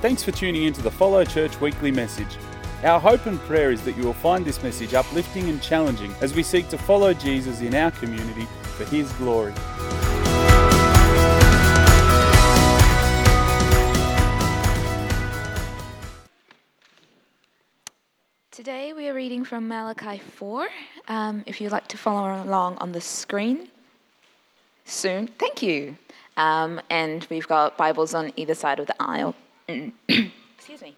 Thanks for tuning in to the Follow Church weekly message. Our hope and prayer is that you will find this message uplifting and challenging as we seek to follow Jesus in our community for His glory. Today we are reading from Malachi 4. Um, if you'd like to follow along on the screen soon, thank you. Um, and we've got Bibles on either side of the aisle. Excuse me.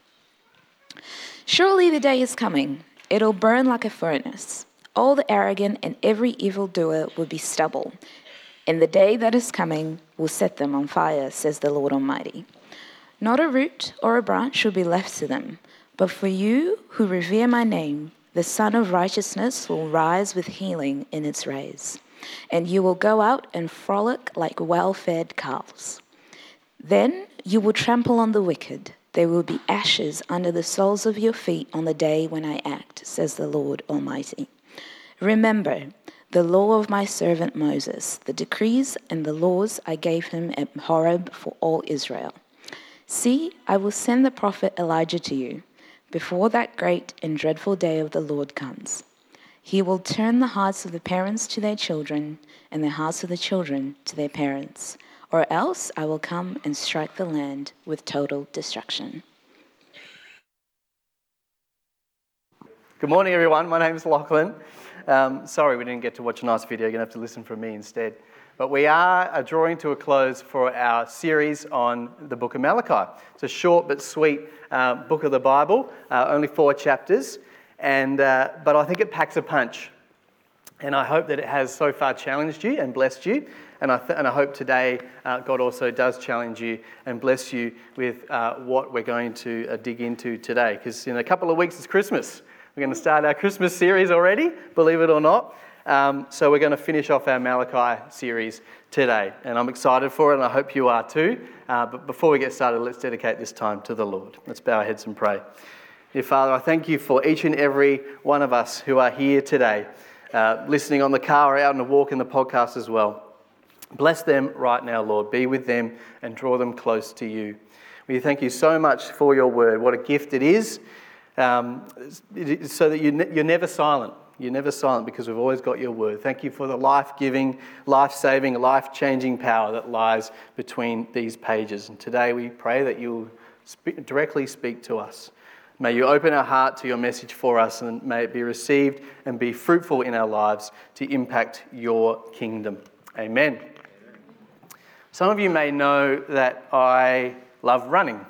Surely the day is coming. It'll burn like a furnace. All the arrogant and every evildoer will be stubble. And the day that is coming will set them on fire, says the Lord Almighty. Not a root or a branch will be left to them. But for you who revere my name, the Sun of Righteousness will rise with healing in its rays. And you will go out and frolic like well fed calves. Then you will trample on the wicked. There will be ashes under the soles of your feet on the day when I act, says the Lord Almighty. Remember the law of my servant Moses, the decrees and the laws I gave him at Horeb for all Israel. See, I will send the prophet Elijah to you before that great and dreadful day of the Lord comes. He will turn the hearts of the parents to their children and the hearts of the children to their parents or else I will come and strike the land with total destruction. Good morning, everyone. My name is Lachlan. Um, sorry we didn't get to watch a nice video. You're going to have to listen from me instead. But we are drawing to a close for our series on the book of Malachi. It's a short but sweet uh, book of the Bible, uh, only four chapters, and, uh, but I think it packs a punch. And I hope that it has so far challenged you and blessed you. And I, th- and I hope today uh, God also does challenge you and bless you with uh, what we're going to uh, dig into today. Because in a couple of weeks, it's Christmas. We're going to start our Christmas series already, believe it or not. Um, so we're going to finish off our Malachi series today. And I'm excited for it, and I hope you are too. Uh, but before we get started, let's dedicate this time to the Lord. Let's bow our heads and pray. Dear Father, I thank you for each and every one of us who are here today, uh, listening on the car or out on the walk in the podcast as well. Bless them right now, Lord. Be with them and draw them close to you. We thank you so much for your word. What a gift it is, um, so that you, you're never silent. You're never silent because we've always got your word. Thank you for the life giving, life saving, life changing power that lies between these pages. And today we pray that you'll speak, directly speak to us. May you open our heart to your message for us and may it be received and be fruitful in our lives to impact your kingdom. Amen. Some of you may know that I love running,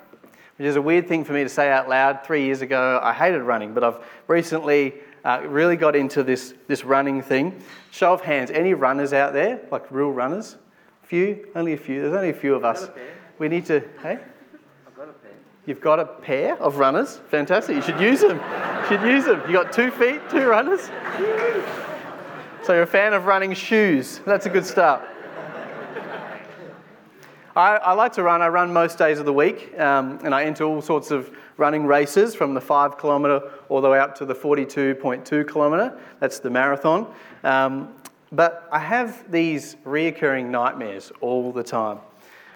which is a weird thing for me to say out loud. Three years ago, I hated running, but I've recently uh, really got into this, this running thing. Show of hands, any runners out there, like real runners? A few? Only a few. There's only a few of us. We need to, hey? I've got a pair. You've got a pair of runners? Fantastic. You should use them. You should use them. You got two feet, two runners? So you're a fan of running shoes. That's a good start. I, I, like to run. I run most days of the week, um, and I enter all sorts of running races from the five kilometre all the way up to the 42.2 kilometre. That's the marathon. Um, but I have these reoccurring nightmares all the time.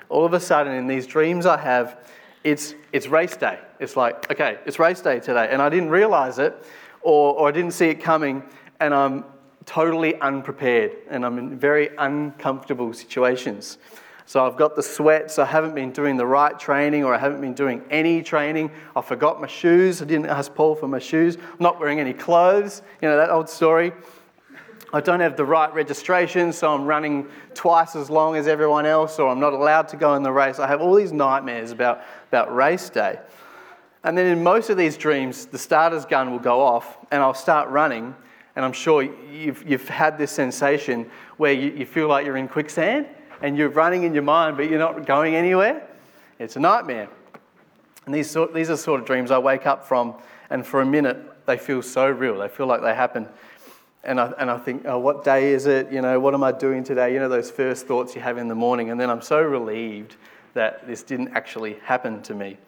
All of a sudden, in these dreams I have, it's, it's race day. It's like, okay, it's race day today. And I didn't realise it, or, or I didn't see it coming, and I'm totally unprepared, and I'm in very uncomfortable situations. So I've got the sweats, I haven't been doing the right training, or I haven't been doing any training. I forgot my shoes, I didn't ask Paul for my shoes. I'm not wearing any clothes, you know, that old story. I don't have the right registration, so I'm running twice as long as everyone else, or I'm not allowed to go in the race. I have all these nightmares about, about race day. And then in most of these dreams, the starter's gun will go off, and I'll start running, and I'm sure you've, you've had this sensation where you, you feel like you're in quicksand and you're running in your mind, but you're not going anywhere. It's a nightmare. And these, sort, these are sort of dreams I wake up from, and for a minute, they feel so real. They feel like they happen. And I, and I think, oh, what day is it? You know, what am I doing today? You know, those first thoughts you have in the morning. And then I'm so relieved that this didn't actually happen to me.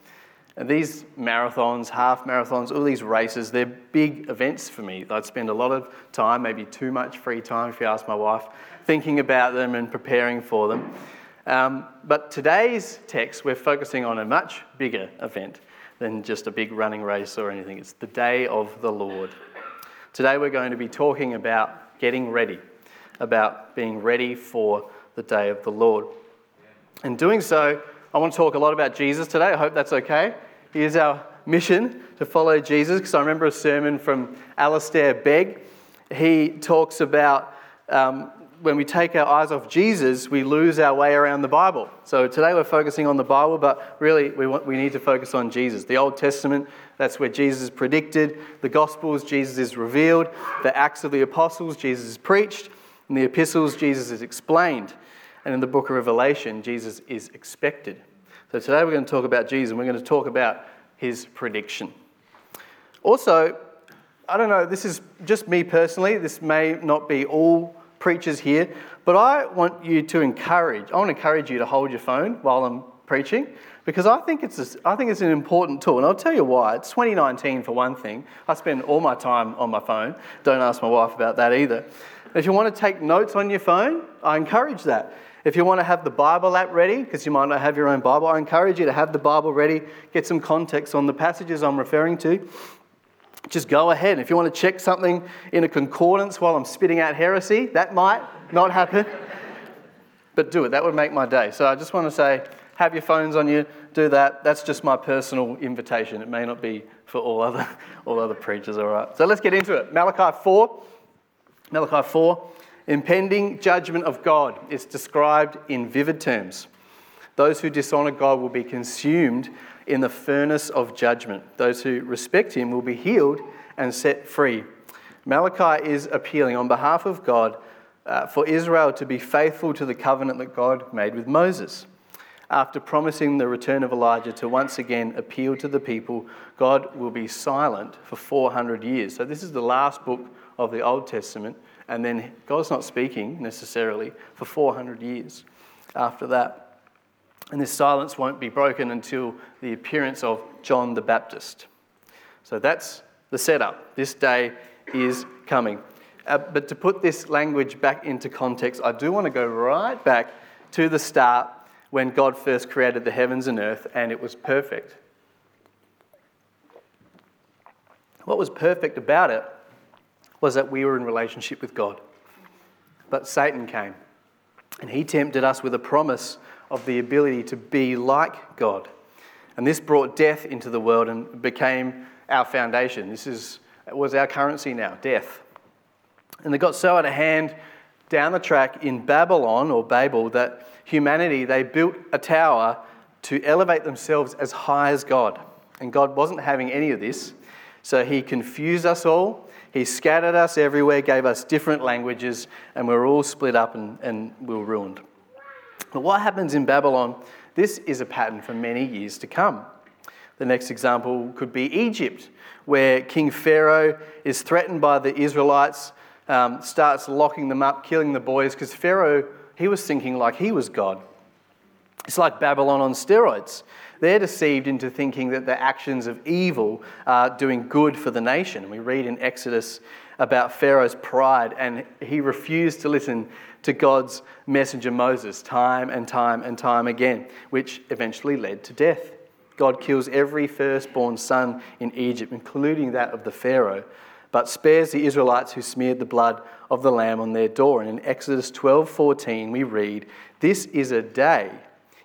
And these marathons, half marathons, all these races, they're big events for me. I'd spend a lot of time, maybe too much free time if you ask my wife, thinking about them and preparing for them. Um, but today's text, we're focusing on a much bigger event than just a big running race or anything. It's the day of the Lord. Today, we're going to be talking about getting ready, about being ready for the day of the Lord. In doing so, I want to talk a lot about Jesus today. I hope that's okay. Here's our mission to follow Jesus because I remember a sermon from Alistair Begg. He talks about um, when we take our eyes off Jesus, we lose our way around the Bible. So today we're focusing on the Bible, but really we, want, we need to focus on Jesus. The Old Testament, that's where Jesus is predicted. The Gospels, Jesus is revealed. The Acts of the Apostles, Jesus is preached. In the epistles, Jesus is explained. And in the book of Revelation, Jesus is expected. So today we're going to talk about Jesus and we're going to talk about his prediction. Also, I don't know, this is just me personally. This may not be all preachers here, but I want you to encourage, I want to encourage you to hold your phone while I'm preaching because I think it's, a, I think it's an important tool. And I'll tell you why. It's 2019 for one thing. I spend all my time on my phone. Don't ask my wife about that either. If you want to take notes on your phone, I encourage that. If you want to have the Bible app ready, because you might not have your own Bible, I encourage you to have the Bible ready, get some context on the passages I'm referring to. Just go ahead. If you want to check something in a concordance while I'm spitting out heresy, that might not happen. But do it. That would make my day. So I just want to say, have your phones on you, do that. That's just my personal invitation. It may not be for all other, all other preachers, all right? So let's get into it. Malachi 4. Malachi 4 impending judgment of God is described in vivid terms. Those who dishonor God will be consumed in the furnace of judgment. Those who respect him will be healed and set free. Malachi is appealing on behalf of God uh, for Israel to be faithful to the covenant that God made with Moses. After promising the return of Elijah to once again appeal to the people, God will be silent for 400 years. So, this is the last book of the Old Testament and then God's not speaking necessarily for 400 years after that. And this silence won't be broken until the appearance of John the Baptist. So that's the setup. This day is coming. Uh, but to put this language back into context, I do want to go right back to the start when God first created the heavens and earth and it was perfect. What was perfect about it was that we were in relationship with God. But Satan came and he tempted us with a promise of the ability to be like God. And this brought death into the world and became our foundation. This is, was our currency now death. And they got so out of hand down the track in Babylon or Babel that humanity, they built a tower to elevate themselves as high as God. And God wasn't having any of this. So he confused us all he scattered us everywhere, gave us different languages, and we were all split up and, and we were ruined. What happens in Babylon? This is a pattern for many years to come. The next example could be Egypt, where King Pharaoh is threatened by the Israelites, um, starts locking them up, killing the boys, because Pharaoh, he was thinking like he was God. It's like Babylon on steroids. They're deceived into thinking that the actions of evil are doing good for the nation. We read in Exodus about Pharaoh's pride, and he refused to listen to God's messenger Moses time and time and time again, which eventually led to death. God kills every firstborn son in Egypt, including that of the Pharaoh, but spares the Israelites who smeared the blood of the lamb on their door. And in Exodus 12:14 we read, "This is a day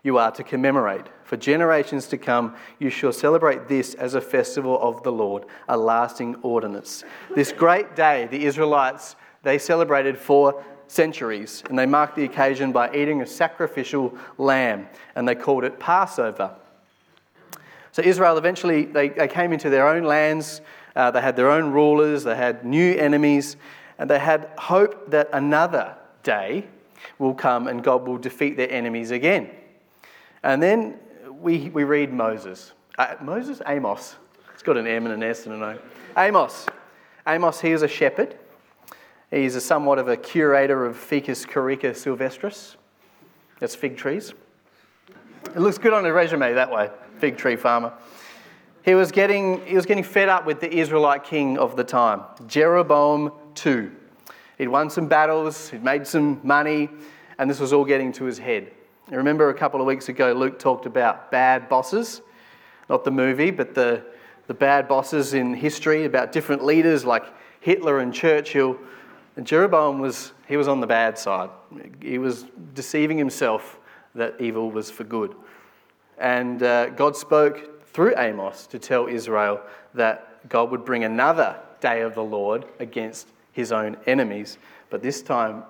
you are to commemorate. For generations to come, you shall celebrate this as a festival of the Lord, a lasting ordinance. This great day, the Israelites, they celebrated for centuries, and they marked the occasion by eating a sacrificial lamb, and they called it Passover. So Israel eventually, they, they came into their own lands, uh, they had their own rulers, they had new enemies, and they had hope that another day will come and God will defeat their enemies again. And then we, we read Moses. Uh, Moses? Amos. It's got an M and an S and an O. Amos. Amos, he is a shepherd. He's a somewhat of a curator of Ficus carica sylvestris. That's fig trees. It looks good on a resume that way, fig tree farmer. He was getting, he was getting fed up with the Israelite king of the time, Jeroboam II. He'd won some battles, he'd made some money, and this was all getting to his head. I remember a couple of weeks ago, Luke talked about bad bosses, not the movie, but the, the bad bosses in history, about different leaders like Hitler and Churchill. And Jeroboam was, he was on the bad side. He was deceiving himself that evil was for good. And uh, God spoke through Amos to tell Israel that God would bring another day of the Lord against his own enemies. But this time,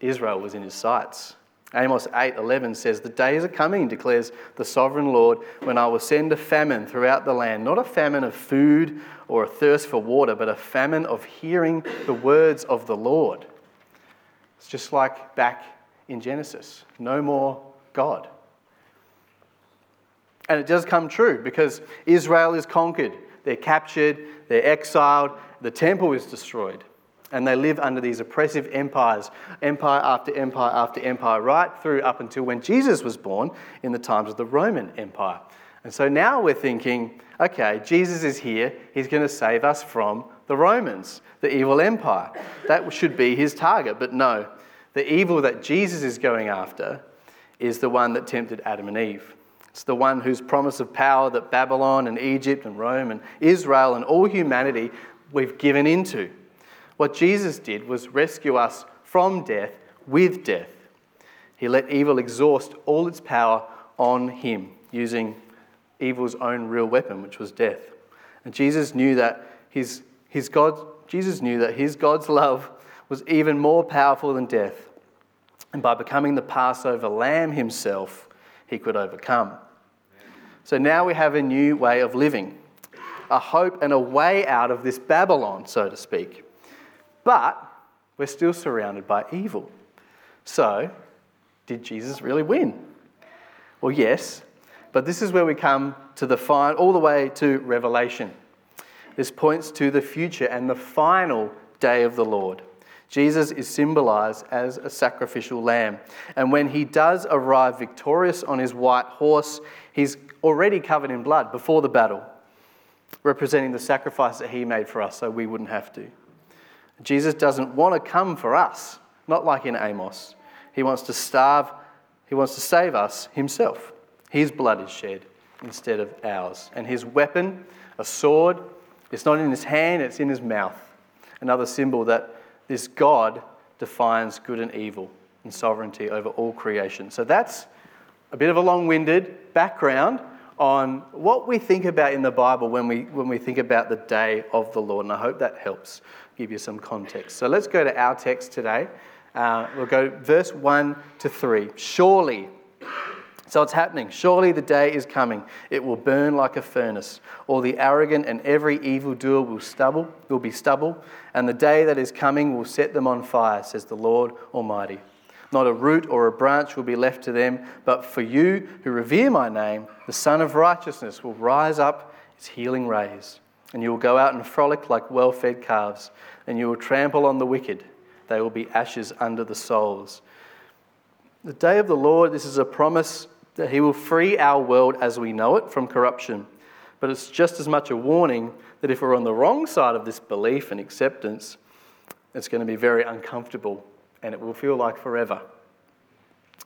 Israel was in his sights. Amos 8:11 says, "The days are coming," declares the sovereign Lord, "when I will send a famine throughout the land, not a famine of food or a thirst for water, but a famine of hearing the words of the Lord." It's just like back in Genesis. No more God. And it does come true because Israel is conquered, they're captured, they're exiled, the temple is destroyed and they live under these oppressive empires, empire after empire after empire, right through up until when Jesus was born in the times of the Roman Empire. And so now we're thinking, okay, Jesus is here, he's going to save us from the Romans, the evil empire. That should be his target, but no. The evil that Jesus is going after is the one that tempted Adam and Eve. It's the one whose promise of power that Babylon and Egypt and Rome and Israel and all humanity we've given into. What Jesus did was rescue us from death with death. He let evil exhaust all its power on him using evil's own real weapon, which was death. And Jesus knew that his, his God, Jesus knew that his God's love was even more powerful than death. And by becoming the Passover lamb himself, he could overcome. So now we have a new way of living, a hope and a way out of this Babylon, so to speak. But we're still surrounded by evil. So, did Jesus really win? Well, yes, but this is where we come to the final, all the way to Revelation. This points to the future and the final day of the Lord. Jesus is symbolized as a sacrificial lamb. And when he does arrive victorious on his white horse, he's already covered in blood before the battle, representing the sacrifice that he made for us so we wouldn't have to. Jesus doesn't want to come for us, not like in Amos. He wants to starve, he wants to save us himself. His blood is shed instead of ours. And his weapon, a sword, it's not in his hand, it's in his mouth. Another symbol that this God defines good and evil and sovereignty over all creation. So that's a bit of a long winded background on what we think about in the Bible when we, when we think about the day of the Lord. And I hope that helps give you some context. So let's go to our text today. Uh, we'll go verse 1 to 3. Surely, so it's happening. Surely the day is coming. It will burn like a furnace. All the arrogant and every evildoer will stubble, will be stubble, and the day that is coming will set them on fire, says the Lord Almighty. Not a root or a branch will be left to them, but for you who revere my name, the Sun of Righteousness will rise up its healing rays. And you will go out and frolic like well fed calves, and you will trample on the wicked. They will be ashes under the soles. The day of the Lord, this is a promise that He will free our world as we know it from corruption. But it's just as much a warning that if we're on the wrong side of this belief and acceptance, it's going to be very uncomfortable and it will feel like forever.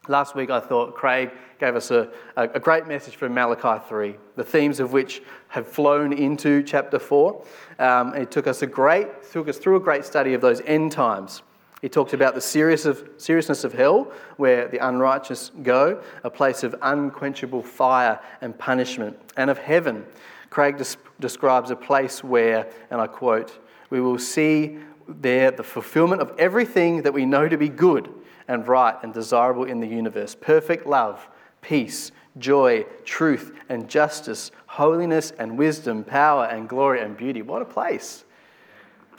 Last week, I thought Craig gave us a, a, great message from Malachi 3, the themes of which have flown into chapter 4. Um, it took us, a great, took us through a great study of those end times. He talked about the serious of, seriousness of hell, where the unrighteous go, a place of unquenchable fire and punishment, and of heaven. Craig des- describes a place where, and I quote, we will see there the fulfillment of everything that we know to be good and right and desirable in the universe perfect love, peace, joy, truth, and justice, holiness and wisdom, power and glory and beauty. What a place!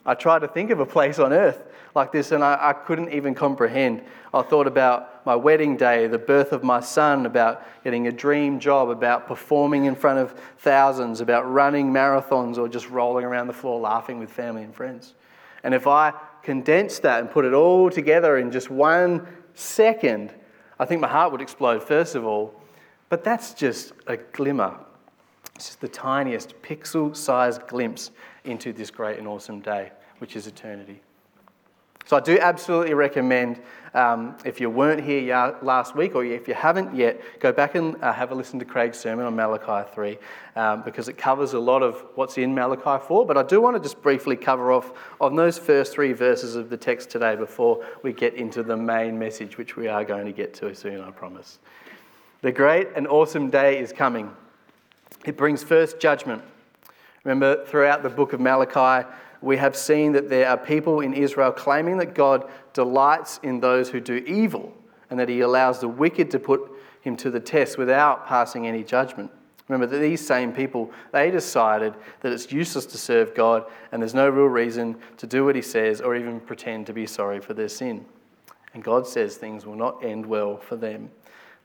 I tried to think of a place on earth like this and I, I, couldn't even comprehend. I thought about my wedding day, the birth of my son, about getting a dream job, about performing in front of thousands, about running marathons or just rolling around the floor laughing with family and friends. And if I condense that and put it all together in just one second, I think my heart would explode, first of all. But that's just a glimmer. It's just the tiniest pixel sized glimpse into this great and awesome day, which is eternity. So I do absolutely recommend, um, if you weren't here last week or if you haven't yet, go back and uh, have a listen to Craig's sermon on Malachi 3 um, because it covers a lot of what's in Malachi 4. But I do want to just briefly cover off on those first three verses of the text today before we get into the main message, which we are going to get to soon, I promise. The great and awesome day is coming. It brings first judgment. Remember, throughout the book of Malachi, we have seen that there are people in Israel claiming that God delights in those who do evil and that he allows the wicked to put him to the test without passing any judgment. Remember that these same people, they decided that it's useless to serve God and there's no real reason to do what he says or even pretend to be sorry for their sin. And God says things will not end well for them.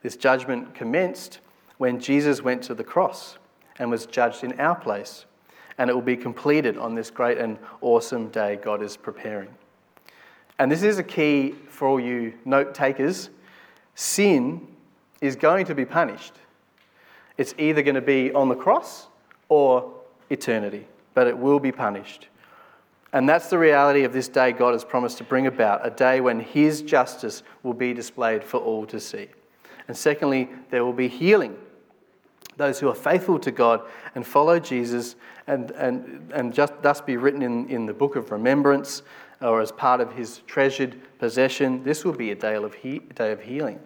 This judgment commenced when Jesus went to the cross and was judged in our place and it will be completed on this great and awesome day God is preparing. And this is a key for all you note takers sin is going to be punished. It's either going to be on the cross or eternity, but it will be punished. And that's the reality of this day God has promised to bring about a day when His justice will be displayed for all to see. And secondly, there will be healing those who are faithful to God and follow Jesus and, and, and just thus be written in, in the book of remembrance or as part of his treasured possession, this will be a day of, he, day of healing.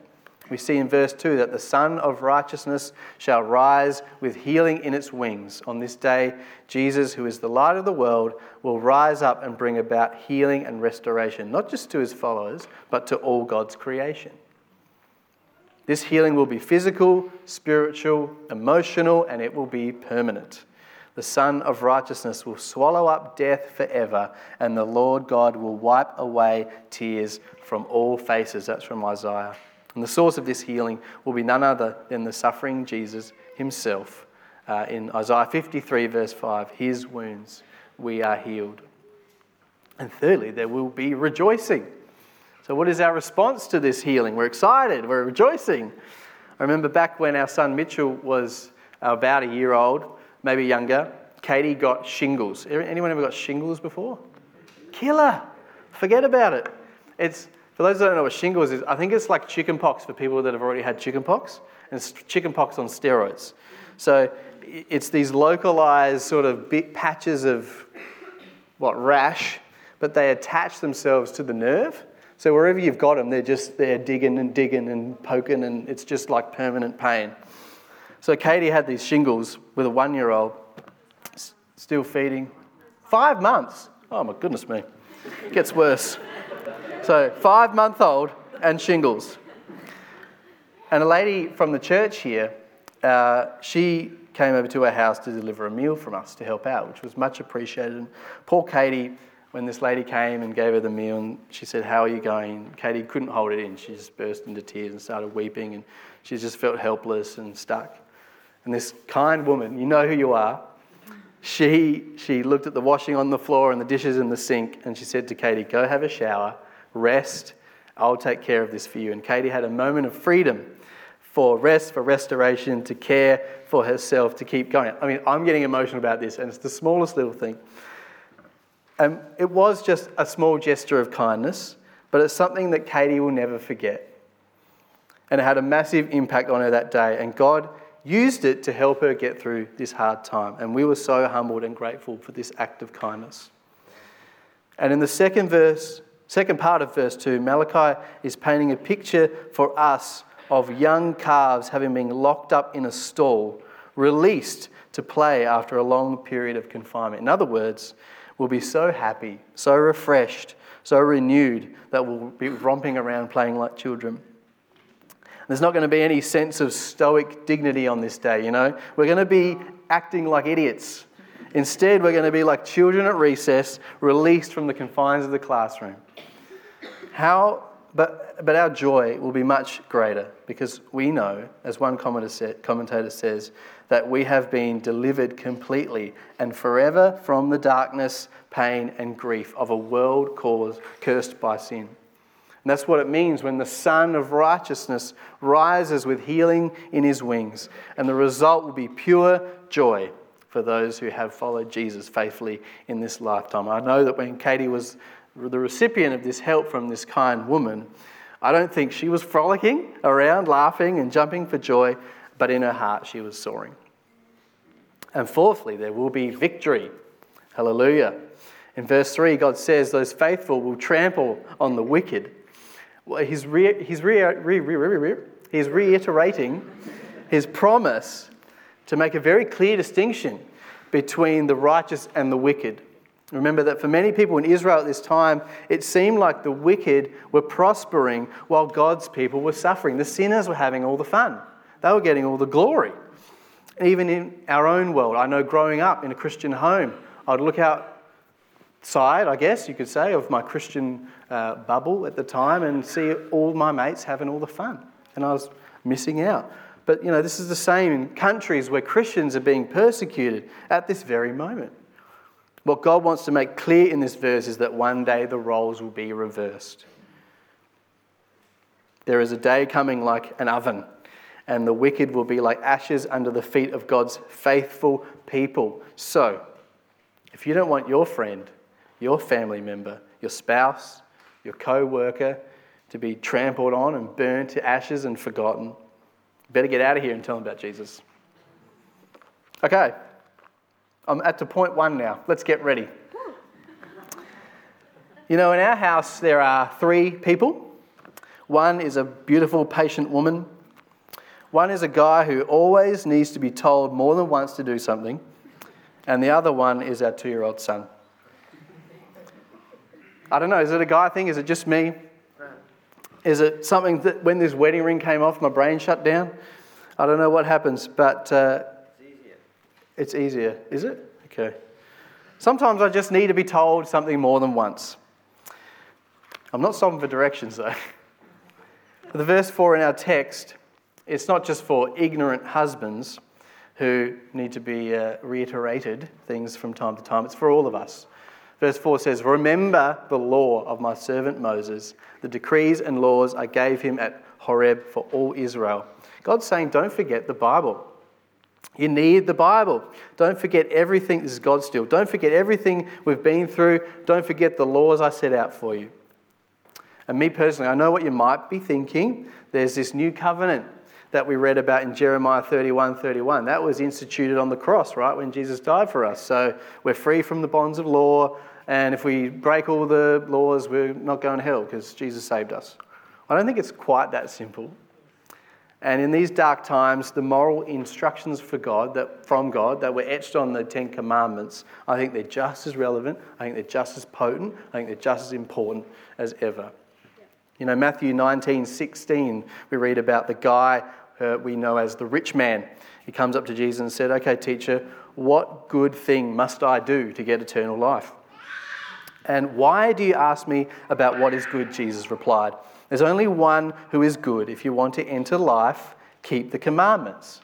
We see in verse 2 that the Sun of Righteousness shall rise with healing in its wings. On this day, Jesus, who is the light of the world, will rise up and bring about healing and restoration, not just to his followers, but to all God's creation. This healing will be physical, spiritual, emotional, and it will be permanent. The Sun of Righteousness will swallow up death forever, and the Lord God will wipe away tears from all faces. That's from Isaiah. And the source of this healing will be none other than the suffering Jesus himself. Uh, in Isaiah 53, verse 5, his wounds we are healed. And thirdly, there will be rejoicing. So, what is our response to this healing? We're excited, we're rejoicing. I remember back when our son Mitchell was about a year old, maybe younger, Katie got shingles. Anyone ever got shingles before? Killer! Forget about it. It's, for those that don't know what shingles is, I think it's like chickenpox for people that have already had chickenpox, and it's chickenpox on steroids. So it's these localized sort of bit patches of what rash, but they attach themselves to the nerve. So wherever you've got them, they're just there digging and digging and poking, and it's just like permanent pain. So Katie had these shingles with a one year old, still feeding. Five months. Oh my goodness me. Gets worse. So, five month old and shingles. And a lady from the church here, uh, she came over to our house to deliver a meal from us to help out, which was much appreciated. And poor Katie when this lady came and gave her the meal and she said, How are you going? Katie couldn't hold it in. She just burst into tears and started weeping and she just felt helpless and stuck. And this kind woman, you know who you are, she, she looked at the washing on the floor and the dishes in the sink and she said to Katie, Go have a shower, rest, I'll take care of this for you. And Katie had a moment of freedom for rest, for restoration, to care for herself, to keep going. I mean, I'm getting emotional about this, and it's the smallest little thing. Um, it was just a small gesture of kindness, but it's something that Katie will never forget. And it had a massive impact on her that day, and God used it to help her get through this hard time. And we were so humbled and grateful for this act of kindness. And in the second verse, second part of verse 2, Malachi is painting a picture for us of young calves having been locked up in a stall, released to play after a long period of confinement. In other words, will be so happy, so refreshed, so renewed that we'll be romping around playing like children. There's not going to be any sense of stoic dignity on this day, you know? We're going to be acting like idiots. Instead, we're going to be like children at recess, released from the confines of the classroom. How, but, but our joy will be much greater because we know, as one commentator says, that we have been delivered completely and forever from the darkness, pain, and grief of a world caused, cursed by sin. And that's what it means when the Sun of Righteousness rises with healing in his wings. And the result will be pure joy for those who have followed Jesus faithfully in this lifetime. I know that when Katie was the recipient of this help from this kind woman, I don't think she was frolicking around, laughing and jumping for joy, but in her heart she was soaring. And fourthly, there will be victory. Hallelujah. In verse 3, God says, Those faithful will trample on the wicked. Well, he's, re- he's, re- re- he's reiterating his promise to make a very clear distinction between the righteous and the wicked. Remember that for many people in Israel at this time, it seemed like the wicked were prospering while God's people were suffering. The sinners were having all the fun, they were getting all the glory. And even in our own world, I know growing up in a Christian home, I'd look outside, I guess you could say, of my Christian uh, bubble at the time and see all my mates having all the fun. And I was missing out. But, you know, this is the same in countries where Christians are being persecuted at this very moment. What God wants to make clear in this verse is that one day the roles will be reversed. There is a day coming like an oven, and the wicked will be like ashes under the feet of God's faithful people. So, if you don't want your friend, your family member, your spouse, your co worker to be trampled on and burned to ashes and forgotten, Better get out of here and tell them about Jesus. Okay, I'm at to point one now. Let's get ready. You know, in our house, there are three people. One is a beautiful, patient woman. One is a guy who always needs to be told more than once to do something. And the other one is our two year old son. I don't know, is it a guy thing? Is it just me? Is it something that when this wedding ring came off, my brain shut down? I don't know what happens, but uh, it's easier. It's easier, is it? Okay. Sometimes I just need to be told something more than once. I'm not stopping for directions though. the verse 4 in our text, it's not just for ignorant husbands who need to be uh, reiterated things from time to time, it's for all of us. Verse 4 says, Remember the law of my servant Moses, the decrees and laws I gave him at Horeb for all Israel. God's saying, Don't forget the Bible. You need the Bible. Don't forget everything. This is God still. Don't forget everything we've been through. Don't forget the laws I set out for you. And me personally, I know what you might be thinking. There's this new covenant that we read about in Jeremiah 31 31. That was instituted on the cross, right, when Jesus died for us. So we're free from the bonds of law. And if we break all the laws, we're not going to hell because Jesus saved us. I don't think it's quite that simple. And in these dark times, the moral instructions for God that, from God that were etched on the Ten Commandments, I think they're just as relevant, I think they're just as potent, I think they're just as important as ever. You know, Matthew 19, 16, we read about the guy uh, we know as the rich man. He comes up to Jesus and said, Okay, teacher, what good thing must I do to get eternal life? And why do you ask me about what is good? Jesus replied. There's only one who is good. If you want to enter life, keep the commandments.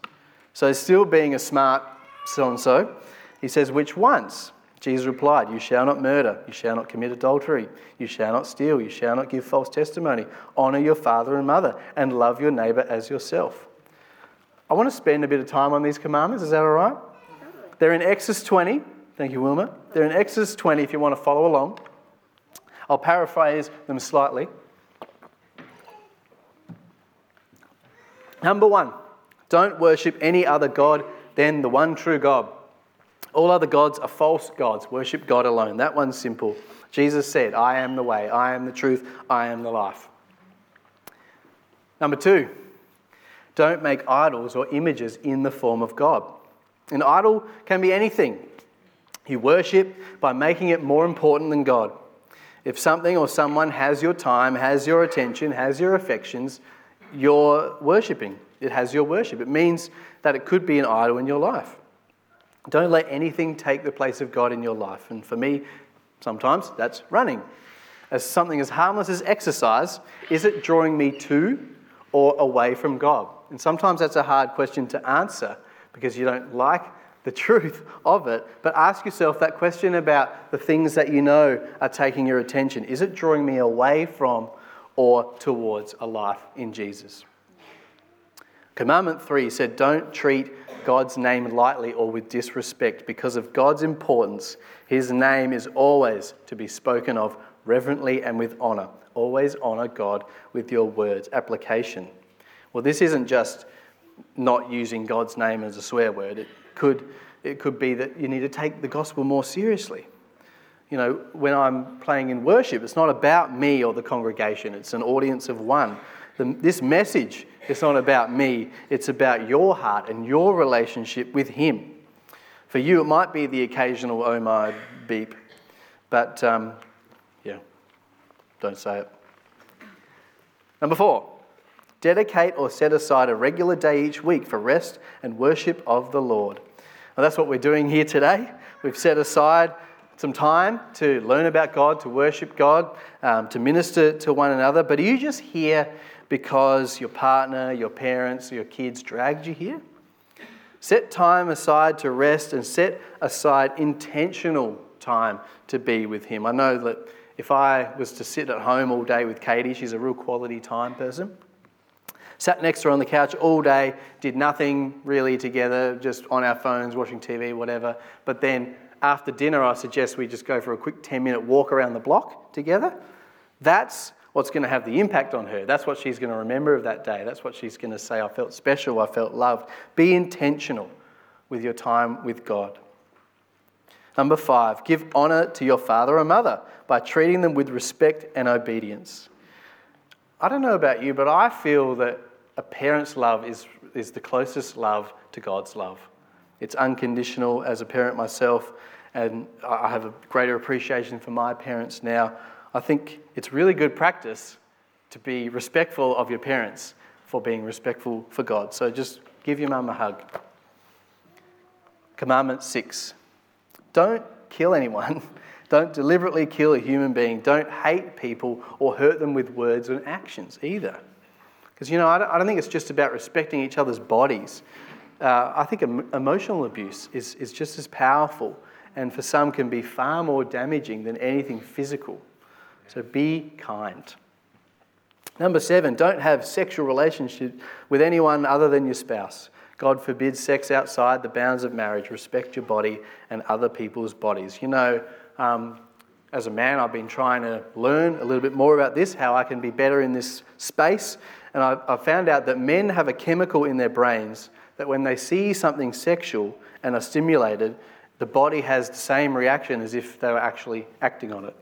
So, still being a smart so and so, he says, Which ones? Jesus replied, You shall not murder, you shall not commit adultery, you shall not steal, you shall not give false testimony, honour your father and mother, and love your neighbour as yourself. I want to spend a bit of time on these commandments. Is that all right? They're in Exodus 20. Thank you, Wilma. They're in Exodus 20 if you want to follow along. I'll paraphrase them slightly. Number one, don't worship any other God than the one true God. All other gods are false gods. Worship God alone. That one's simple. Jesus said, I am the way, I am the truth, I am the life. Number two, don't make idols or images in the form of God. An idol can be anything. You worship by making it more important than God. If something or someone has your time, has your attention, has your affections, you're worshipping. It has your worship. It means that it could be an idol in your life. Don't let anything take the place of God in your life. And for me, sometimes that's running. As something as harmless as exercise, is it drawing me to or away from God? And sometimes that's a hard question to answer because you don't like the truth of it. But ask yourself that question about the things that you know are taking your attention. Is it drawing me away from or towards a life in Jesus? Commandment three said, Don't treat God's name lightly or with disrespect. Because of God's importance, his name is always to be spoken of reverently and with honor. Always honor God with your words. Application. Well, this isn't just not using God's name as a swear word. It could, it could be that you need to take the gospel more seriously. You know, when I'm playing in worship, it's not about me or the congregation, it's an audience of one. The, this message is not about me, it's about your heart and your relationship with Him. For you, it might be the occasional oh my beep, but um, yeah, don't say it. Number four, dedicate or set aside a regular day each week for rest and worship of the Lord. Well, that's what we're doing here today. We've set aside some time to learn about God, to worship God, um, to minister to one another. But are you just here because your partner, your parents, your kids dragged you here? Set time aside to rest and set aside intentional time to be with Him. I know that if I was to sit at home all day with Katie, she's a real quality time person. Sat next to her on the couch all day, did nothing really together, just on our phones, watching TV, whatever. But then after dinner, I suggest we just go for a quick 10 minute walk around the block together. That's what's going to have the impact on her. That's what she's going to remember of that day. That's what she's going to say, I felt special, I felt loved. Be intentional with your time with God. Number five, give honour to your father or mother by treating them with respect and obedience. I don't know about you, but I feel that a parent's love is, is the closest love to God's love. It's unconditional as a parent myself, and I have a greater appreciation for my parents now. I think it's really good practice to be respectful of your parents for being respectful for God. So just give your mum a hug. Commandment six don't kill anyone. Don't deliberately kill a human being. Don't hate people or hurt them with words and actions either. Because, you know, I don't, think it's just about respecting each other's bodies. Uh, I think emotional abuse is, is just as powerful and for some can be far more damaging than anything physical. So be kind. Number seven, don't have sexual relationship with anyone other than your spouse. God forbids sex outside the bounds of marriage. Respect your body and other people's bodies. You know, um, as a man, I've been trying to learn a little bit more about this, how I can be better in this space. And I, I found out that men have a chemical in their brains that when they see something sexual and are stimulated, the body has the same reaction as if they were actually acting on it.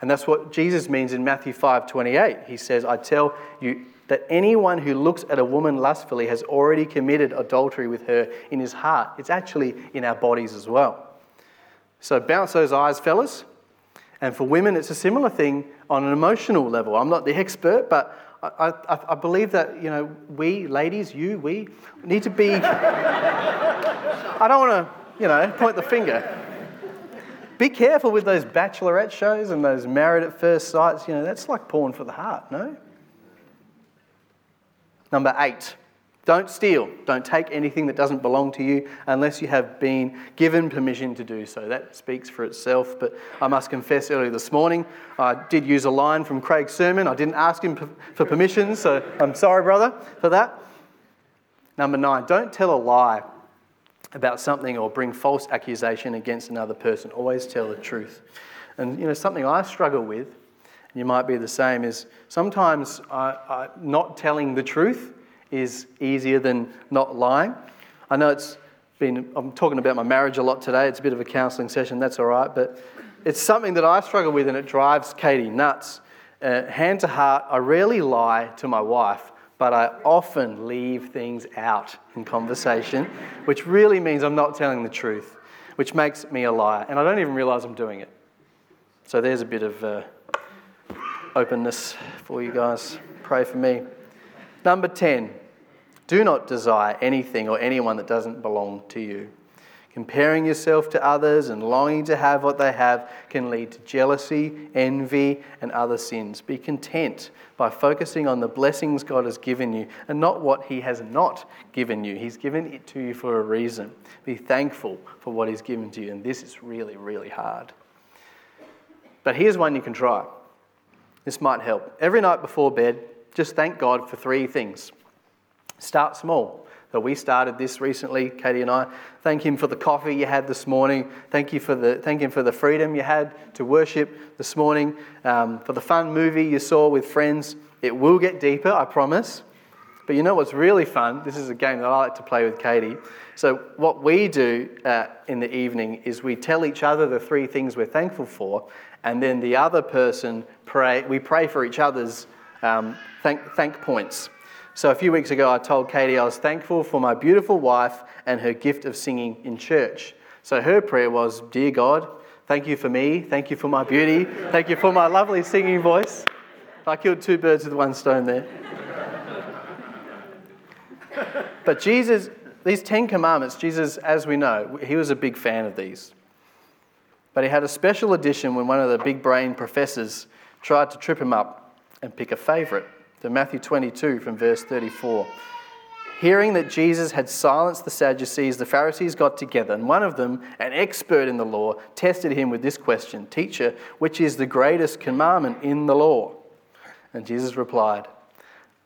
And that's what Jesus means in Matthew 5 28. He says, I tell you that anyone who looks at a woman lustfully has already committed adultery with her in his heart. It's actually in our bodies as well. So bounce those eyes, fellas. And for women, it's a similar thing on an emotional level. I'm not the expert, but I, I, I believe that, you know, we, ladies, you, we, need to be. I don't want to, you know, point the finger. Be careful with those bachelorette shows and those married at first sights. You know, that's like porn for the heart, no? Number eight, don't steal. Don't take anything that doesn't belong to you unless you have been given permission to do so. That speaks for itself. But I must confess, earlier this morning, I did use a line from Craig's sermon. I didn't ask him for permission, so I'm sorry, brother, for that. Number nine, don't tell a lie about something or bring false accusation against another person. Always tell the truth. And you know, something I struggle with, and you might be the same, is sometimes I, I, not telling the truth is easier than not lying. I know it's been, I'm talking about my marriage a lot today. It's a bit of a counselling session, that's all right. But it's something that I struggle with and it drives Katie nuts. Uh, hand to heart, I rarely lie to my wife but I often leave things out in conversation, which really means I'm not telling the truth, which makes me a liar, and I don't even realize I'm doing it. So there's a bit of uh, openness for you guys. Pray for me. Number 10, do not desire anything or anyone that doesn't belong to you. Comparing yourself to others and longing to have what they have can lead to jealousy, envy, and other sins. Be content by focusing on the blessings God has given you and not what He has not given you. He's given it to you for a reason. Be thankful for what He's given to you, and this is really, really hard. But here's one you can try. This might help. Every night before bed, just thank God for three things Start small. So we started this recently, Katie and I. Thank him for the coffee you had this morning. Thank you for the thank him for the freedom you had to worship this morning. Um, for the fun movie you saw with friends. It will get deeper, I promise. But you know what's really fun? This is a game that I like to play with Katie. So what we do uh, in the evening is we tell each other the three things we're thankful for, and then the other person pray. We pray for each other's um, thank, thank points. So a few weeks ago, I told Katie I was thankful for my beautiful wife and her gift of singing in church. So her prayer was, Dear God, thank you for me, thank you for my beauty, thank you for my lovely singing voice. I killed two birds with one stone there. but Jesus, these Ten Commandments, Jesus, as we know, he was a big fan of these. But he had a special edition when one of the big brain professors tried to trip him up and pick a favourite to Matthew 22 from verse 34. Hearing that Jesus had silenced the Sadducees, the Pharisees got together, and one of them, an expert in the law, tested him with this question Teacher, which is the greatest commandment in the law? And Jesus replied,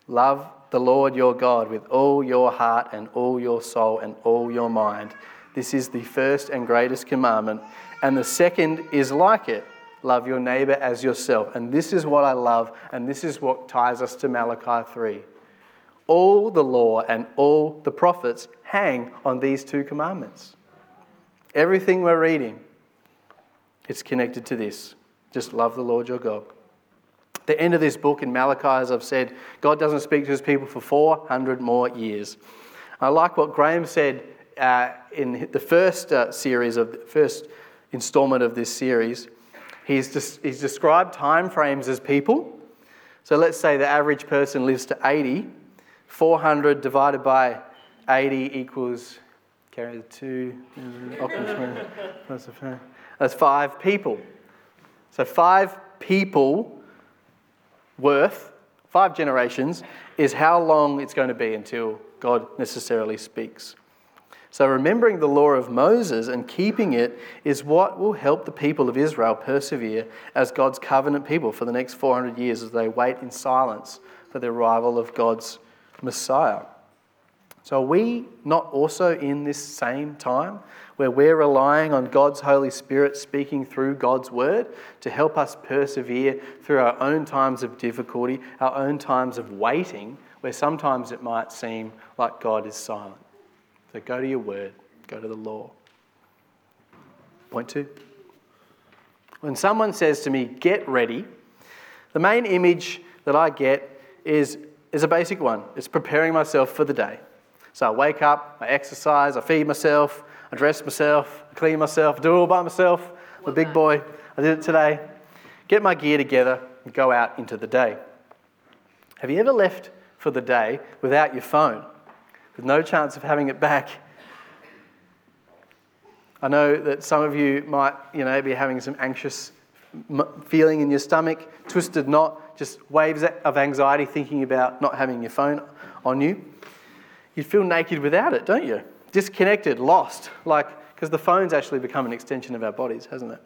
Love the Lord your God with all your heart and all your soul and all your mind. This is the first and greatest commandment. And the second is like it love your neighbor as yourself. And this is what I love, and this is what ties us to Malachi 3. All the law and all the prophets hang on these two commandments. Everything we're reading, it's connected to this. Just love the Lord your God. The end of this book in Malachi, as I've said, God doesn't speak to his people for 400 more years. I like what Graham said uh, in the first uh, series of the first installment of this series. He's, des- he's described time frames as people. So let's say the average person lives to 80. 400 divided by 80 equals, carry the two, that's five people. So five people worth, five generations, is how long it's going to be until God necessarily speaks. So, remembering the law of Moses and keeping it is what will help the people of Israel persevere as God's covenant people for the next 400 years as they wait in silence for the arrival of God's Messiah. So, are we not also in this same time where we're relying on God's Holy Spirit speaking through God's Word to help us persevere through our own times of difficulty, our own times of waiting, where sometimes it might seem like God is silent? So go to your word, go to the law. Point two. When someone says to me, get ready, the main image that I get is, is a basic one. It's preparing myself for the day. So I wake up, I exercise, I feed myself, I dress myself, I clean myself, I do it all by myself. I'm a big boy. I did it today. Get my gear together and go out into the day. Have you ever left for the day without your phone? With no chance of having it back. I know that some of you might, you know, be having some anxious feeling in your stomach, twisted knot, just waves of anxiety thinking about not having your phone on you. You feel naked without it, don't you? Disconnected, lost, like because the phone's actually become an extension of our bodies, hasn't it?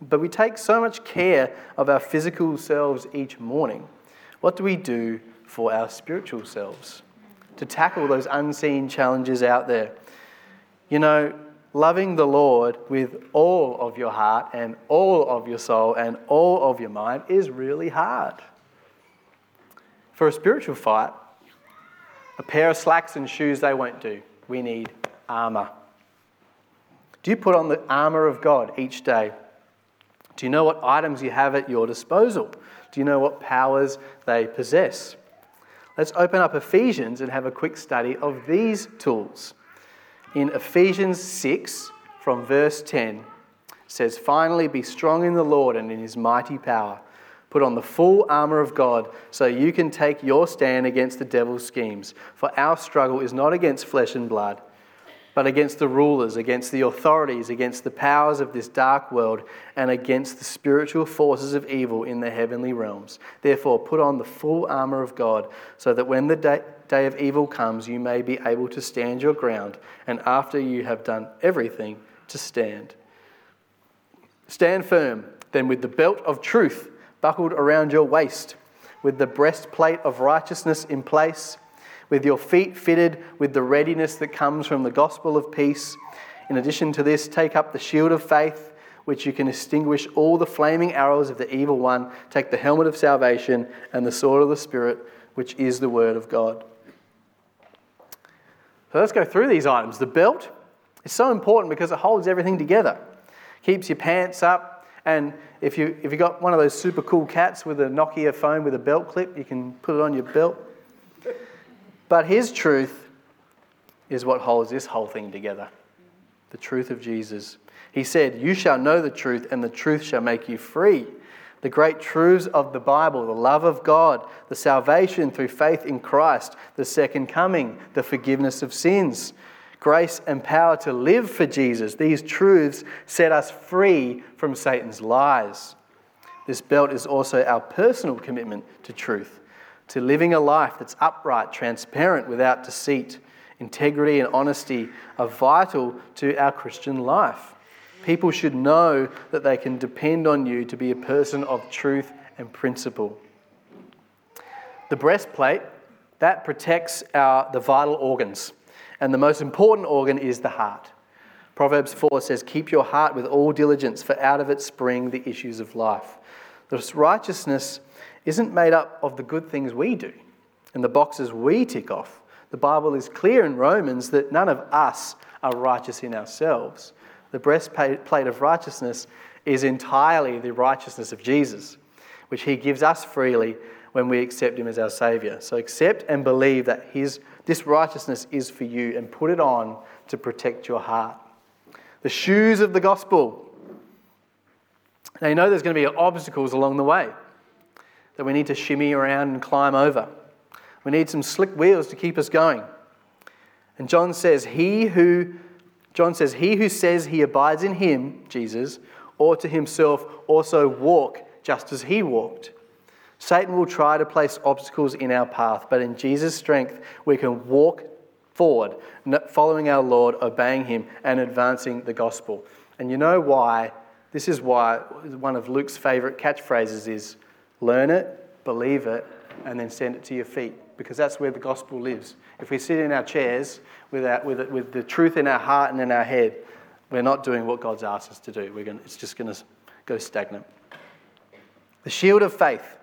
But we take so much care of our physical selves each morning. What do we do for our spiritual selves? To tackle those unseen challenges out there. You know, loving the Lord with all of your heart and all of your soul and all of your mind is really hard. For a spiritual fight, a pair of slacks and shoes they won't do. We need armour. Do you put on the armour of God each day? Do you know what items you have at your disposal? Do you know what powers they possess? Let's open up Ephesians and have a quick study of these tools. In Ephesians 6, from verse 10, says, Finally, be strong in the Lord and in his mighty power. Put on the full armour of God so you can take your stand against the devil's schemes. For our struggle is not against flesh and blood but against the rulers, against the authorities, against the powers of this dark world, and against the spiritual forces of evil in the heavenly realms. Therefore, put on the full armour of God, so that when the day, day of evil comes, you may be able to stand your ground, and after you have done everything, to stand. Stand firm, then, with the belt of truth buckled around your waist, with the breastplate of righteousness in place with your feet fitted with the readiness that comes from the gospel of peace. In addition to this, take up the shield of faith, which you can extinguish all the flaming arrows of the evil one. Take the helmet of salvation and the sword of the Spirit, which is the word of God. So let's go through these items. The belt is so important because it holds everything together, keeps your pants up, and if you if you got one of those super cool cats with a Nokia phone with a belt clip, you can put it on your belt. But his truth is what holds this whole thing together. The truth of Jesus. He said, "You shall know the truth, and the truth shall make you free." the great truths of the Bible, the love of God, the salvation through faith in Christ, the second coming, the forgiveness of sins, grace and power to live for Jesus. These truths set us free from Satan's lies. This belt is also our personal commitment to truth, to living a life that's upright, transparent, without deceit. Integrity and honesty are vital to our Christian life. People should know that they can depend on you to be a person of truth and principle. The breastplate, that protects our, the vital organs. And the most important organ is the heart. Proverbs 4 says, Keep your heart with all diligence, for out of it spring the issues of life. This righteousness isn't made up of the good things we do and the boxes we tick off. The Bible is clear in Romans that none of us are righteous in ourselves. The breastplate of righteousness is entirely the righteousness of Jesus, which he gives us freely when we accept him as our Savior. So accept and believe that his, this righteousness is for you and put it on to protect your heart. The shoes of the gospel. Now, you know there's going to be obstacles along the way that we need to shimmy around and climb over. We need some slick wheels to keep us going. And John says, He who John says, He who says he abides in him, Jesus, ought to himself also walk just as he walked. Satan will try to place obstacles in our path, but in Jesus' strength, we can walk forward, following our Lord, obeying him, and advancing the gospel. And you know why? This is why one of Luke's favorite catchphrases is learn it, believe it, and then send it to your feet, because that's where the gospel lives. If we sit in our chairs with, our, with, with the truth in our heart and in our head, we're not doing what God's asked us to do. We're going it's just going to go stagnant. The shield of faith.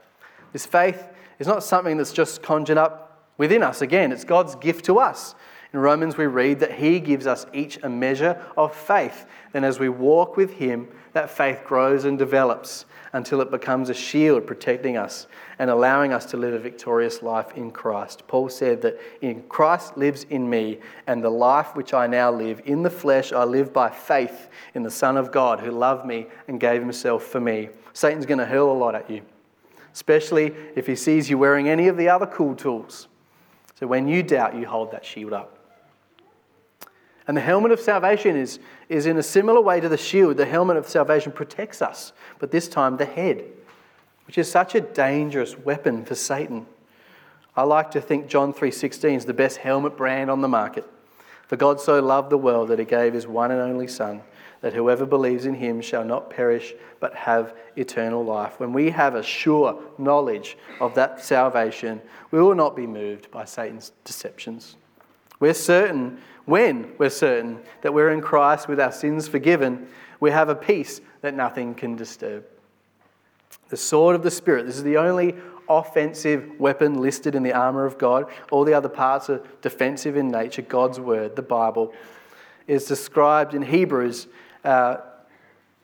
This faith is not something that's just conjured up within us. Again, it's God's gift to us. In Romans, we read that He gives us each a measure of faith. Then, as we walk with Him, that faith grows and develops until it becomes a shield protecting us and allowing us to live a victorious life in Christ. Paul said that in Christ lives in me, and the life which I now live in the flesh, I live by faith in the Son of God who loved me and gave himself for me. Satan's going to hurl a lot at you, especially if he sees you wearing any of the other cool tools. So when you doubt, you hold that shield up. And the helmet of salvation is, is in a similar way to the shield. The helmet of salvation protects us, but this time the head, which is such a dangerous weapon for Satan. I like to think John 3:16 is the best helmet brand on the market. For God so loved the world that he gave his one and only son that whoever believes in him shall not perish but have eternal life. When we have a sure knowledge of that salvation, we will not be moved by Satan's deceptions. We're certain when we're certain that we're in Christ with our sins forgiven, we have a peace that nothing can disturb. The sword of the Spirit, this is the only offensive weapon listed in the armor of God. All the other parts are defensive in nature. God's word, the Bible, is described in Hebrews. Uh,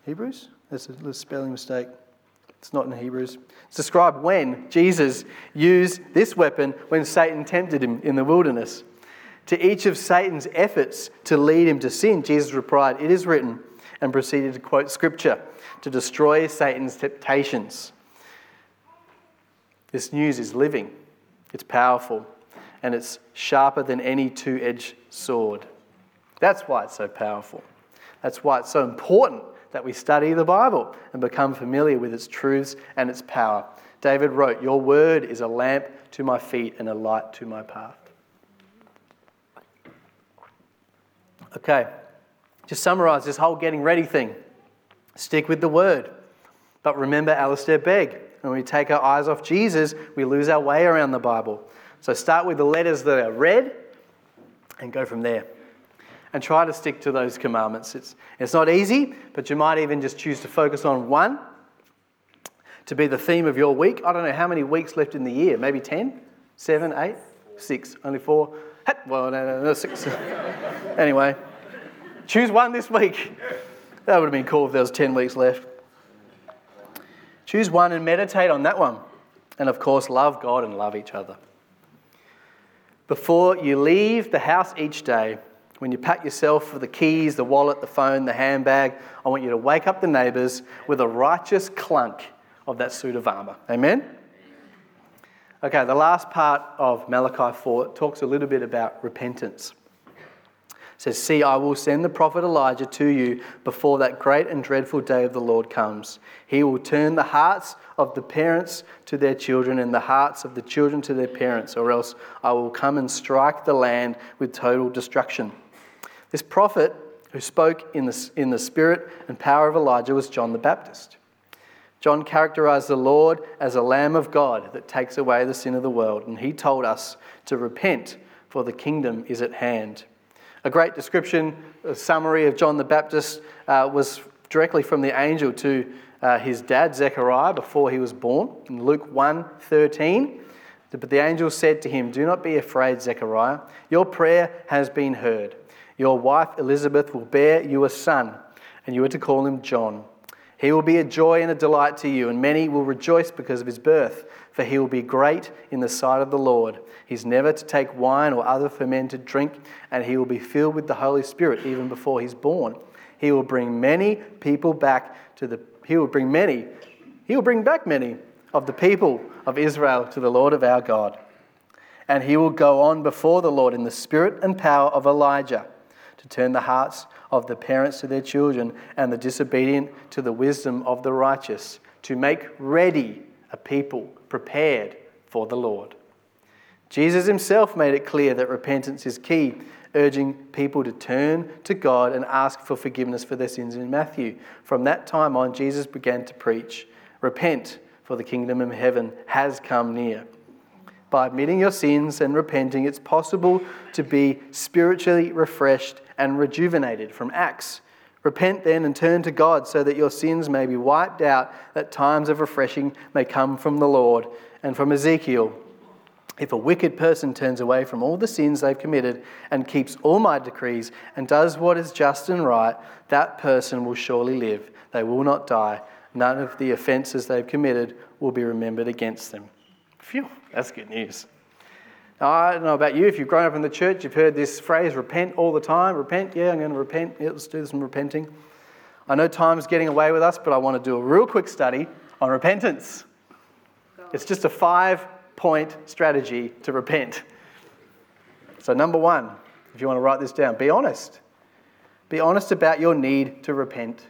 Hebrews? That's a little spelling mistake. It's not in Hebrews. It's described when Jesus used this weapon when Satan tempted him in the wilderness. To each of Satan's efforts to lead him to sin, Jesus replied, It is written, and proceeded to quote scripture to destroy Satan's temptations. This news is living, it's powerful, and it's sharper than any two edged sword. That's why it's so powerful. That's why it's so important that we study the Bible and become familiar with its truths and its power. David wrote, Your word is a lamp to my feet and a light to my path. Okay, just summarize this whole getting ready thing. Stick with the word. But remember Alistair Begg. When we take our eyes off Jesus, we lose our way around the Bible. So start with the letters that are red and go from there. And try to stick to those commandments. It's, it's not easy, but you might even just choose to focus on one to be the theme of your week. I don't know how many weeks left in the year, maybe 10, 7, 8, 6, only four. Well, no, no, no, six. anyway, choose one this week. That would have been cool if there was 10 weeks left. Choose one and meditate on that one. And of course, love God and love each other. Before you leave the house each day, when you pack yourself for the keys, the wallet, the phone, the handbag, I want you to wake up the neighbours with a righteous clunk of that suit of armour. Amen? Okay, the last part of Malachi 4 talks a little bit about repentance says, See, I will send the prophet Elijah to you before that great and dreadful day of the Lord comes. He will turn the hearts of the parents to their children and the hearts of the children to their parents, or else I will come and strike the land with total destruction. This prophet who spoke in the, in the spirit and power of Elijah was John the Baptist. John characterized the Lord as a Lamb of God that takes away the sin of the world, and he told us to repent, for the kingdom is at hand. A great description, a summary of John the Baptist uh, was directly from the angel to uh, his dad, Zechariah, before he was born. In Luke 1 13, but the angel said to him, Do not be afraid, Zechariah. Your prayer has been heard. Your wife Elizabeth will bear you a son, and you are to call him John. He will be a joy and a delight to you, and many will rejoice because of his birth, for he will be great in the sight of the Lord. He's never to take wine or other fermented drink, and he will be filled with the Holy Spirit even before he's born. He will bring many people back to the he will bring many he will bring back many of the people of Israel to the Lord of our God. And he will go on before the Lord in the spirit and power of Elijah to turn the hearts of the parents to their children and the disobedient to the wisdom of the righteous, to make ready a people prepared for the Lord. Jesus himself made it clear that repentance is key, urging people to turn to God and ask for forgiveness for their sins in Matthew. From that time on, Jesus began to preach Repent, for the kingdom of heaven has come near. By admitting your sins and repenting, it's possible to be spiritually refreshed and rejuvenated from Acts. Repent then and turn to God so that your sins may be wiped out, that times of refreshing may come from the Lord. And from Ezekiel, if a wicked person turns away from all the sins they've committed and keeps all my decrees and does what is just and right, that person will surely live. They will not die. None of the offences they've committed will be remembered against them. Phew, that's good news. Now, I don't know about you, if you've grown up in the church, you've heard this phrase, repent all the time. Repent, yeah, I'm going to repent. Yeah, let's do some repenting. I know time's getting away with us, but I want to do a real quick study on repentance. It's just a five point strategy to repent. So, number one, if you want to write this down, be honest. Be honest about your need to repent.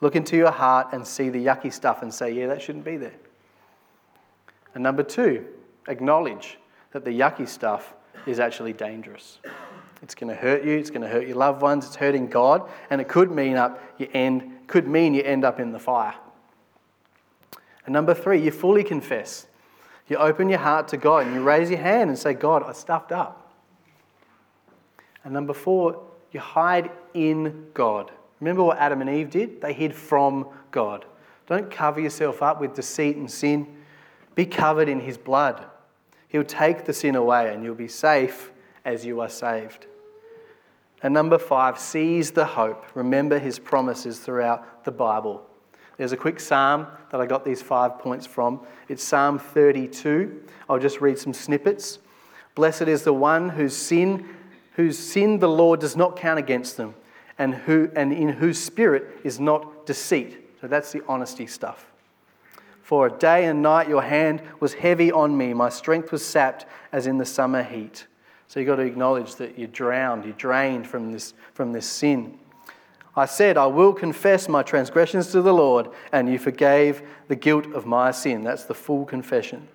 Look into your heart and see the yucky stuff and say, yeah, that shouldn't be there. And number two, acknowledge that the yucky stuff is actually dangerous. It's going to hurt you, it's going to hurt your loved ones, it's hurting God, and it could mean up you end could mean you end up in the fire. And number 3, you fully confess. You open your heart to God and you raise your hand and say, God, I stuffed up. And number 4, you hide in God. Remember what Adam and Eve did? They hid from God. Don't cover yourself up with deceit and sin. Be covered in his blood. He'll take the sin away and you'll be safe as you are saved. And number five, seize the hope. Remember his promises throughout the Bible. There's a quick psalm that I got these five points from. It's Psalm 32. I'll just read some snippets. Blessed is the one whose sin, whose sin the Lord does not count against them, and, who, and in whose spirit is not deceit. So that's the honesty stuff. For day and night your hand was heavy on me. My strength was sapped as in the summer heat. So you've got to acknowledge that you're drowned, you're drained from this, from this sin. I said, I will confess my transgressions to the Lord, and you forgave the guilt of my sin. That's the full confession.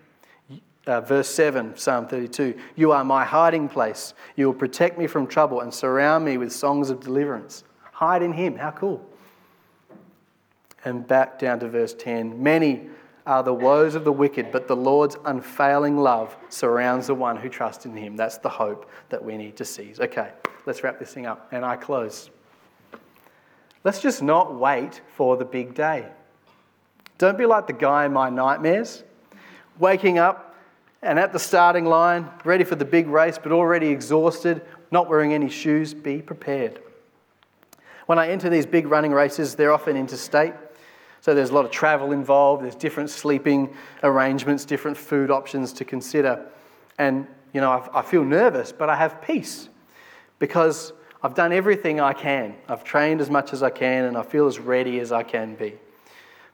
Uh, verse 7, Psalm 32 You are my hiding place. You will protect me from trouble and surround me with songs of deliverance. Hide in Him. How cool. And back down to verse 10 Many are the woes of the wicked, but the Lord's unfailing love surrounds the one who trusts in him. That's the hope that we need to seize. Okay, let's wrap this thing up. And I close. Let's just not wait for the big day. Don't be like the guy in my nightmares, waking up and at the starting line, ready for the big race, but already exhausted, not wearing any shoes. Be prepared. When I enter these big running races, they're often interstate. So there's a lot of travel involved, there's different sleeping arrangements, different food options to consider. And, you know, I, I feel nervous, but I have peace because I've done everything I can. I've trained as much as I can, and I feel as ready as I can be.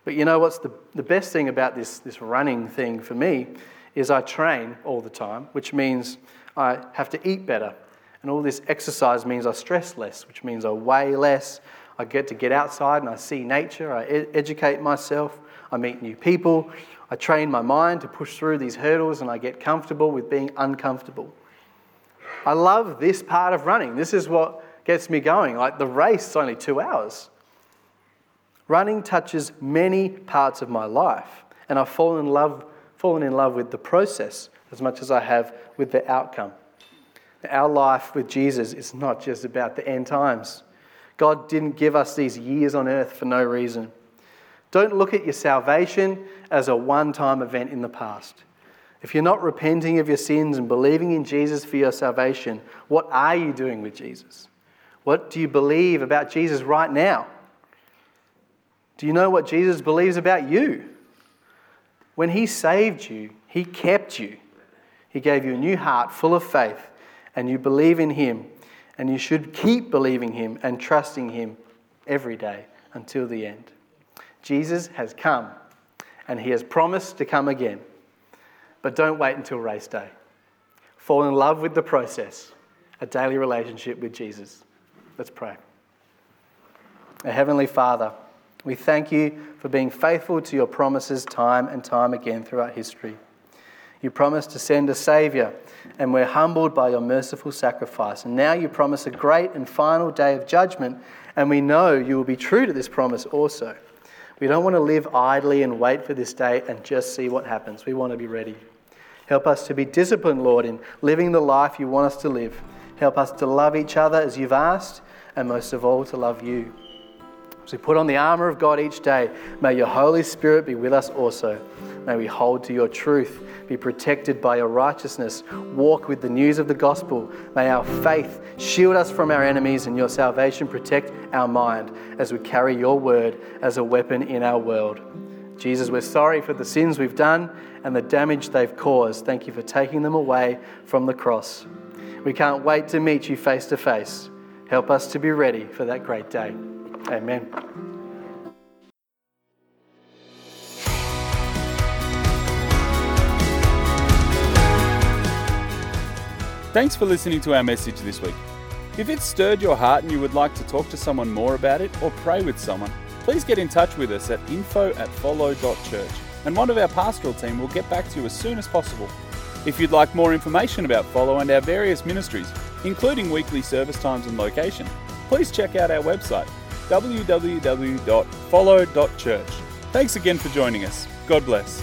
But you know what's the, the best thing about this, this running thing for me is I train all the time, which means I have to eat better. And all this exercise means I stress less, which means I weigh less. I get to get outside and I see nature. I ed- educate myself. I meet new people. I train my mind to push through these hurdles and I get comfortable with being uncomfortable. I love this part of running. This is what gets me going. Like the race is only two hours. Running touches many parts of my life, and I've fallen in love, fallen in love with the process as much as I have with the outcome. Our life with Jesus is not just about the end times. God didn't give us these years on earth for no reason. Don't look at your salvation as a one time event in the past. If you're not repenting of your sins and believing in Jesus for your salvation, what are you doing with Jesus? What do you believe about Jesus right now? Do you know what Jesus believes about you? When He saved you, He kept you. He gave you a new heart full of faith, and you believe in Him, and you should keep believing Him and trusting Him every day until the end. Jesus has come, and He has promised to come again. But don't wait until race day. Fall in love with the process, a daily relationship with Jesus. Let's pray. Our Heavenly Father, we thank you for being faithful to your promises time and time again throughout history. You promised to send a Saviour, and we're humbled by your merciful sacrifice. And now you promise a great and final day of judgment, and we know you will be true to this promise also. We don't want to live idly and wait for this day and just see what happens. We want to be ready. Help us to be disciplined, Lord, in living the life you want us to live. Help us to love each other as you've asked, and most of all, to love you. As we put on the armour of God each day, may your Holy Spirit be with us also. May we hold to your truth, be protected by your righteousness, walk with the news of the gospel. May our faith shield us from our enemies and your salvation protect our mind as we carry your word as a weapon in our world. Jesus, we're sorry for the sins we've done and the damage they've caused. Thank you for taking them away from the cross. We can't wait to meet you face to face. Help us to be ready for that great day. Amen. Thanks for listening to our message this week. If it stirred your heart and you would like to talk to someone more about it or pray with someone, please get in touch with us at info at follow.church and one of our pastoral team will get back to you as soon as possible. If you'd like more information about Follow and our various ministries, including weekly service times and location, please check out our website www.follow.church. Thanks again for joining us. God bless.